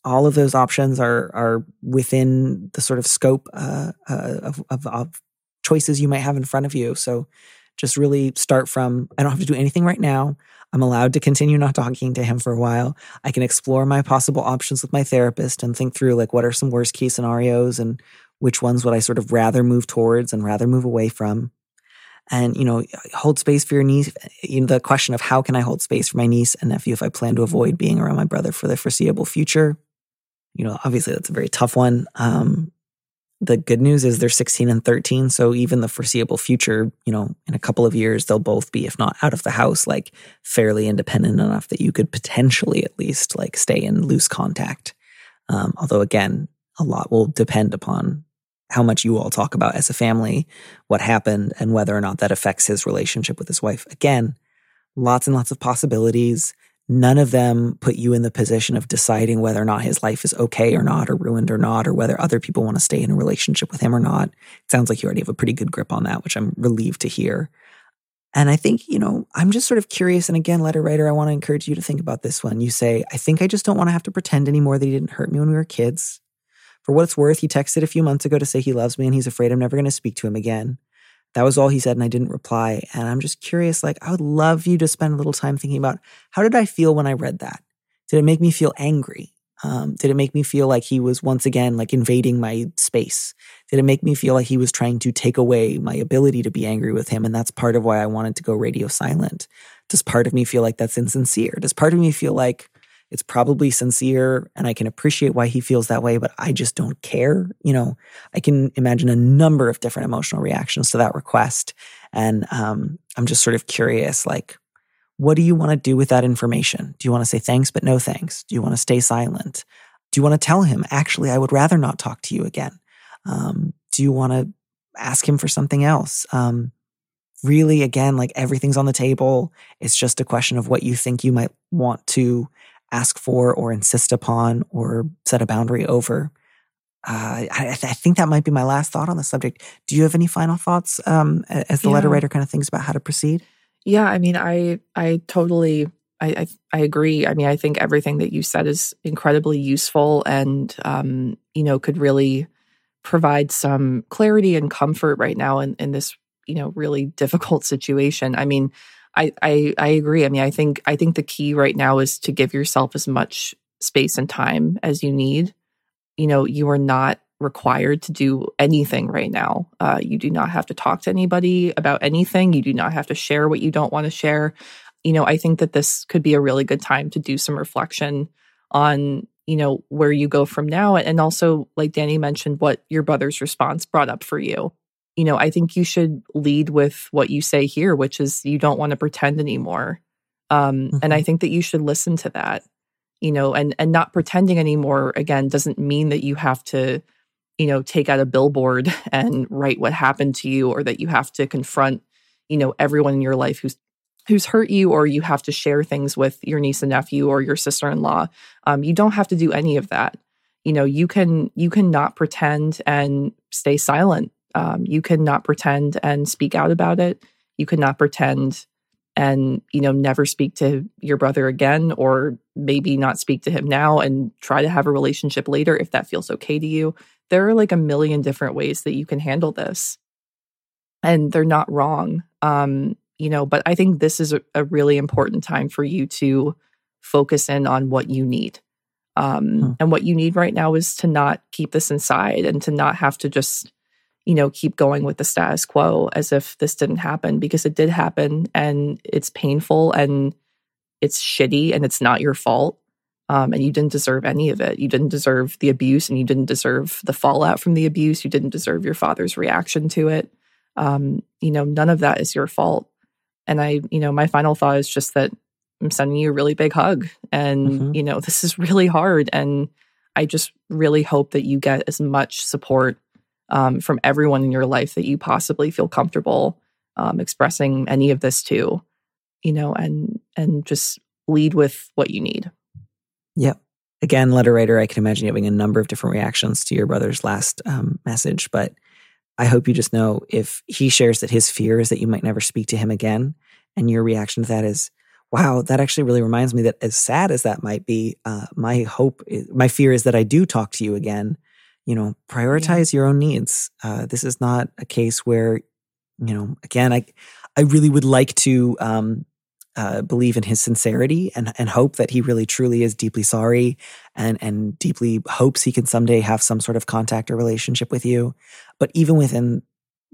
Speaker 1: all of those options are are within the sort of scope uh, uh, of, of, of, choices you might have in front of you. So just really start from I don't have to do anything right now. I'm allowed to continue not talking to him for a while. I can explore my possible options with my therapist and think through like what are some worst case scenarios and which ones would I sort of rather move towards and rather move away from. And, you know, hold space for your niece. You know, the question of how can I hold space for my niece and nephew if I plan to avoid being around my brother for the foreseeable future? you know, obviously that's a very tough one. Um, the good news is they're 16 and 13. So even the foreseeable future, you know, in a couple of years, they'll both be, if not out of the house, like fairly independent enough that you could potentially at least like stay in loose contact. Um, although again, a lot will depend upon how much you all talk about as a family, what happened, and whether or not that affects his relationship with his wife. Again, lots and lots of possibilities. None of them put you in the position of deciding whether or not his life is okay or not, or ruined or not, or whether other people want to stay in a relationship with him or not. It sounds like you already have a pretty good grip on that, which I'm relieved to hear. And I think, you know, I'm just sort of curious. And again, letter writer, I want to encourage you to think about this one. You say, I think I just don't want to have to pretend anymore that he didn't hurt me when we were kids. For what it's worth, he texted a few months ago to say he loves me and he's afraid I'm never going to speak to him again. That was all he said, and I didn't reply. And I'm just curious, like, I would love you to spend a little time thinking about how did I feel when I read that? Did it make me feel angry? Um, did it make me feel like he was once again like invading my space? Did it make me feel like he was trying to take away my ability to be angry with him? And that's part of why I wanted to go radio silent. Does part of me feel like that's insincere? Does part of me feel like it's probably sincere and I can appreciate why he feels that way, but I just don't care. You know, I can imagine a number of different emotional reactions to that request. And um, I'm just sort of curious, like, what do you want to do with that information? Do you want to say thanks, but no thanks? Do you want to stay silent? Do you want to tell him, actually, I would rather not talk to you again? Um, do you want to ask him for something else? Um, really, again, like everything's on the table. It's just a question of what you think you might want to ask for or insist upon or set a boundary over. Uh, I, I, think that might be my last thought on the subject. Do you have any final thoughts um, as the yeah. letter writer kind of thinks about how to proceed?
Speaker 2: Yeah, I mean, I I totally I, I, I agree. I mean, I think everything that you said is incredibly useful and um, you know could really provide some clarity and comfort right now in in this you know really difficult situation. I mean, I, I I agree. I mean, I think I think the key right now is to give yourself as much space and time as you need. You know, you are not required to do anything right now. Uh, you do not have to talk to anybody about anything. You do not have to share what you don't want to share. You know, I think that this could be a really good time to do some reflection on, you know, where you go from now. And also, like Danny mentioned, what your brother's response brought up for you you know, I think you should lead with what you say here, which is you don't want to pretend anymore. Um, mm-hmm. And I mm-hmm. think that you should listen to that, you know, and and not pretending anymore. Again, doesn't mean that you have to, you know, take out a billboard and write what happened to you, or that you have to confront, you know, everyone in your life who's who's hurt you, or you have to share things with your niece and nephew or your sister in law. Um, you don't have to do any of that. You know, you can you can not pretend and stay silent um, you cannot pretend and speak out about it. You cannot pretend and you know never speak to your brother again or maybe not speak to him now and try to have a relationship later if that feels okay to you there are like a million different ways that you can handle this and they're not wrong um you know but i think this is a, a really important time for you to focus in on what you need um hmm. and what you need right now is to not keep this inside and to not have to just you know, keep going with the status quo as if this didn't happen because it did happen and it's painful and it's shitty and it's not your fault. Um, and you didn't deserve any of it. You didn't deserve the abuse and you didn't deserve the fallout from the abuse. You didn't deserve your father's reaction to it. Um, you know, none of that is your fault. And I, you know, my final thought is just that I'm sending you a really big hug. And, mm-hmm. you know, this is really hard. And I just really hope that you get as much support um, from everyone in your life that you possibly feel comfortable um, expressing any of this to, you know, and and just lead with what you need.
Speaker 1: Yep. Again, letter writer, I can imagine having a number of different reactions to your brother's last um, message, but I hope you just know if he shares that his fear is that you might never speak to him again, and your reaction to that is, wow, that actually really reminds me that as sad as that might be, uh, my hope, is, my fear is that I do talk to you again. You know, prioritize yeah. your own needs. Uh, this is not a case where, you know, again, I, I really would like to um, uh, believe in his sincerity and and hope that he really truly is deeply sorry and and deeply hopes he can someday have some sort of contact or relationship with you. But even within,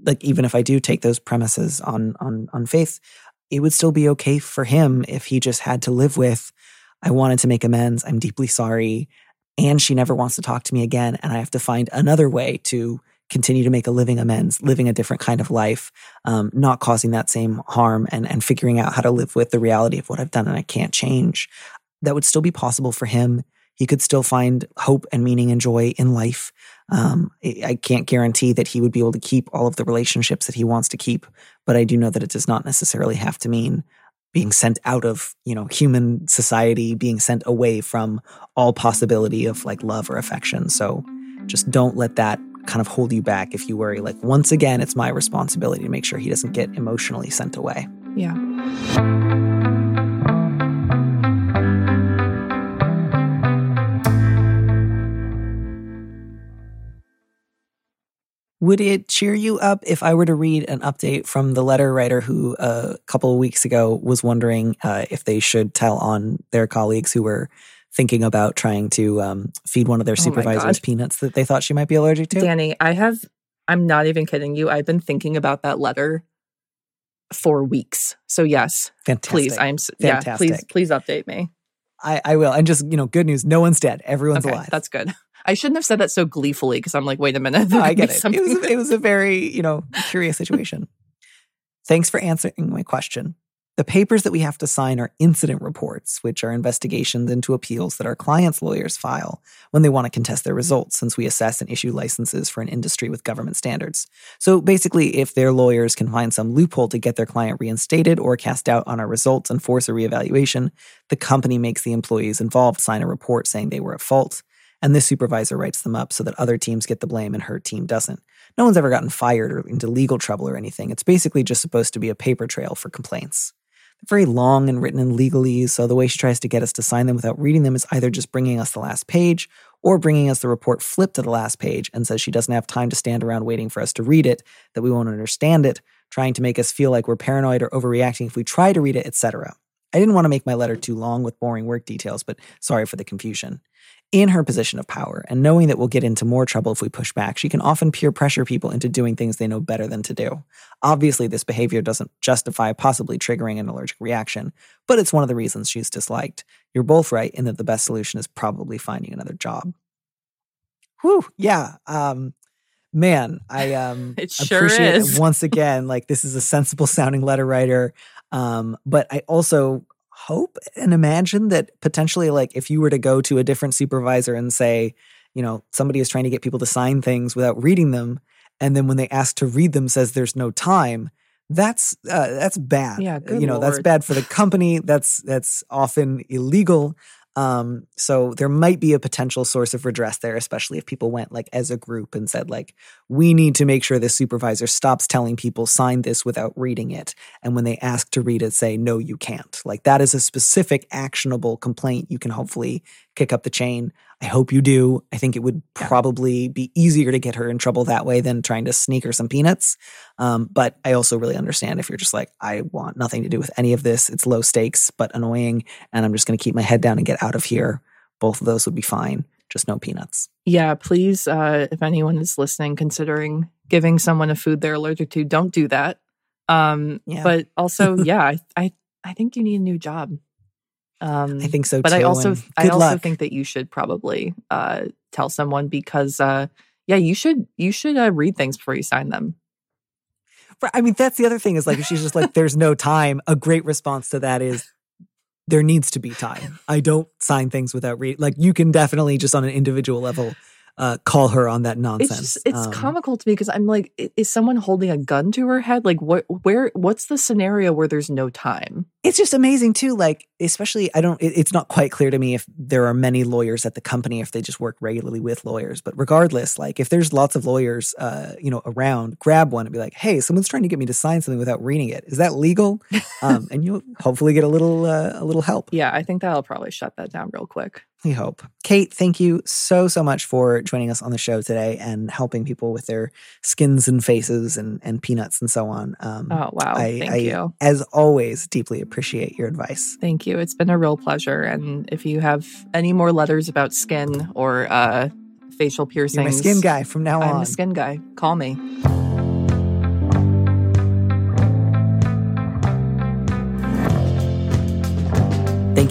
Speaker 1: like, even if I do take those premises on on on faith, it would still be okay for him if he just had to live with, I wanted to make amends. I'm deeply sorry. And she never wants to talk to me again. And I have to find another way to continue to make a living amends, living a different kind of life, um, not causing that same harm and, and figuring out how to live with the reality of what I've done and I can't change. That would still be possible for him. He could still find hope and meaning and joy in life. Um, I can't guarantee that he would be able to keep all of the relationships that he wants to keep, but I do know that it does not necessarily have to mean being sent out of you know human society, being sent away from all possibility of like love or affection. So just don't let that kind of hold you back if you worry like once again it's my responsibility to make sure he doesn't get emotionally sent away.
Speaker 2: Yeah.
Speaker 1: Would it cheer you up if I were to read an update from the letter writer who uh, a couple of weeks ago was wondering uh, if they should tell on their colleagues who were thinking about trying to um, feed one of their oh supervisors peanuts that they thought she might be allergic to?
Speaker 2: Danny, I have, I'm not even kidding you. I've been thinking about that letter for weeks. So, yes,
Speaker 1: Fantastic.
Speaker 2: please, I'm, Fantastic. yeah, please, please update me.
Speaker 1: I, I will. And just, you know, good news no one's dead. Everyone's
Speaker 2: okay,
Speaker 1: alive.
Speaker 2: That's good. I shouldn't have said that so gleefully because I'm like, wait a minute.
Speaker 1: No, I get it. It was, a, it was a very, you know, curious situation. Thanks for answering my question. The papers that we have to sign are incident reports, which are investigations into appeals that our clients' lawyers file when they want to contest their results, since we assess and issue licenses for an industry with government standards. So basically, if their lawyers can find some loophole to get their client reinstated or cast doubt on our results and force a reevaluation, the company makes the employees involved sign a report saying they were at fault and this supervisor writes them up so that other teams get the blame and her team doesn't. No one's ever gotten fired or into legal trouble or anything. It's basically just supposed to be a paper trail for complaints. They're very long and written in legalese, so the way she tries to get us to sign them without reading them is either just bringing us the last page or bringing us the report flipped to the last page and says she doesn't have time to stand around waiting for us to read it, that we won't understand it, trying to make us feel like we're paranoid or overreacting if we try to read it, etc. I didn't want to make my letter too long with boring work details, but sorry for the confusion in her position of power and knowing that we'll get into more trouble if we push back, she can often peer pressure people into doing things they know better than to do. Obviously, this behavior doesn't justify possibly triggering an allergic reaction, but it's one of the reasons she's disliked. You're both right in that the best solution is probably finding another job. Whew, yeah. Um, man, I um
Speaker 2: it sure appreciate is.
Speaker 1: it once again. Like this is a sensible sounding letter writer. Um, but I also hope and imagine that potentially, like, if you were to go to a different supervisor and say, you know, somebody is trying to get people to sign things without reading them, and then when they ask to read them, says there's no time. That's uh, that's bad.
Speaker 2: Yeah,
Speaker 1: you know
Speaker 2: Lord.
Speaker 1: that's bad for the company. That's that's often illegal. Um, so there might be a potential source of redress there, especially if people went like as a group and said, like, we need to make sure this supervisor stops telling people sign this without reading it. And when they ask to read it, say, no, you can't. Like that is a specific actionable complaint you can hopefully kick up the chain. I hope you do. I think it would probably be easier to get her in trouble that way than trying to sneak her some peanuts. Um, but I also really understand if you're just like, I want nothing to do with any of this. It's low stakes, but annoying. And I'm just going to keep my head down and get out of here. Both of those would be fine. Just no peanuts.
Speaker 2: Yeah, please, uh, if anyone is listening, considering giving someone a food they're allergic to, don't do that. Um, yeah. But also, yeah, I, I, I think you need a new job. Um,
Speaker 1: I think so too. but.
Speaker 2: I also I also
Speaker 1: luck.
Speaker 2: think that you should probably uh, tell someone because uh, yeah, you should you should uh, read things before you sign them.
Speaker 1: Right, I mean, that's the other thing is like if she's just like, "There's no time." A great response to that is, "There needs to be time." I don't sign things without read. Like you can definitely just on an individual level uh, call her on that nonsense.
Speaker 2: It's just, it's
Speaker 1: Um,
Speaker 2: comical to me because I'm like, is someone holding a gun to her head? Like, what, where, what's the scenario where there's no time?
Speaker 1: it's just amazing too like especially i don't it, it's not quite clear to me if there are many lawyers at the company if they just work regularly with lawyers but regardless like if there's lots of lawyers uh you know around grab one and be like hey someone's trying to get me to sign something without reading it is that legal um and you'll hopefully get a little uh, a little help
Speaker 2: Yeah, I think that'll probably shut that down real quick.
Speaker 1: We hope kate thank you so so much for joining us on the show today and helping people with their skins and faces and and peanuts and so on um
Speaker 2: Oh wow,
Speaker 1: I,
Speaker 2: thank
Speaker 1: I,
Speaker 2: you,
Speaker 1: as always, deeply appreciate your advice.
Speaker 2: thank you. It's been a real pleasure. And if you have any more letters about skin or uh, facial piercings,
Speaker 1: You're my skin guy from now on.
Speaker 2: I'm a skin guy. Call me.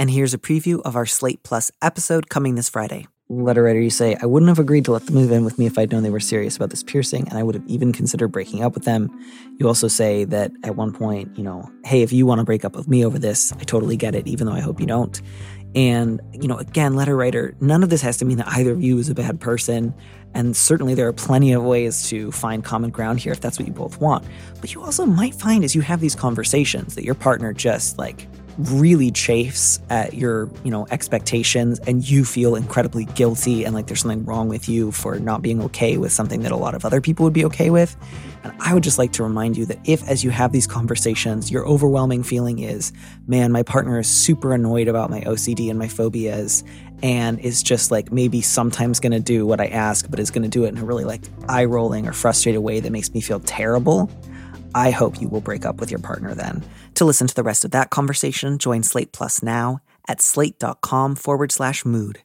Speaker 1: And here's a preview of our Slate Plus episode coming this Friday. Letter writer, you say, I wouldn't have agreed to let them move in with me if I'd known they were serious about this piercing, and I would have even considered breaking up with them. You also say that at one point, you know, hey, if you want to break up with me over this, I totally get it, even though I hope you don't. And, you know, again, letter writer, none of this has to mean that either of you is a bad person. And certainly there are plenty of ways to find common ground here if that's what you both want. But you also might find as you have these conversations that your partner just like really chafes at your, you know, expectations and you feel incredibly guilty and like there's something wrong with you for not being okay with something that a lot of other people would be okay with. And I would just like to remind you that if as you have these conversations, your overwhelming feeling is, man, my partner is super annoyed about my OCD and my phobias and is just like maybe sometimes going to do what I ask, but is going to do it in a really like eye rolling or frustrated way that makes me feel terrible. I hope you will break up with your partner then. To listen to the rest of that conversation, join Slate Plus now at slate.com forward slash mood.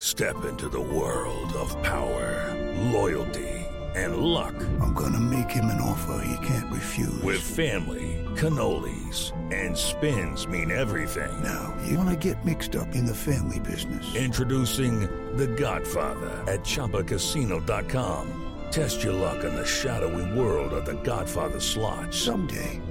Speaker 5: Step into the world of power, loyalty, and luck.
Speaker 6: I'm gonna make him an offer he can't refuse.
Speaker 5: With family, cannolis, and spins mean everything.
Speaker 6: now, you wanna get mixed up in the family business.
Speaker 5: Introducing The Godfather at ChumbaCasino.com. Test your luck in the shadowy world of The Godfather slot.
Speaker 6: Someday,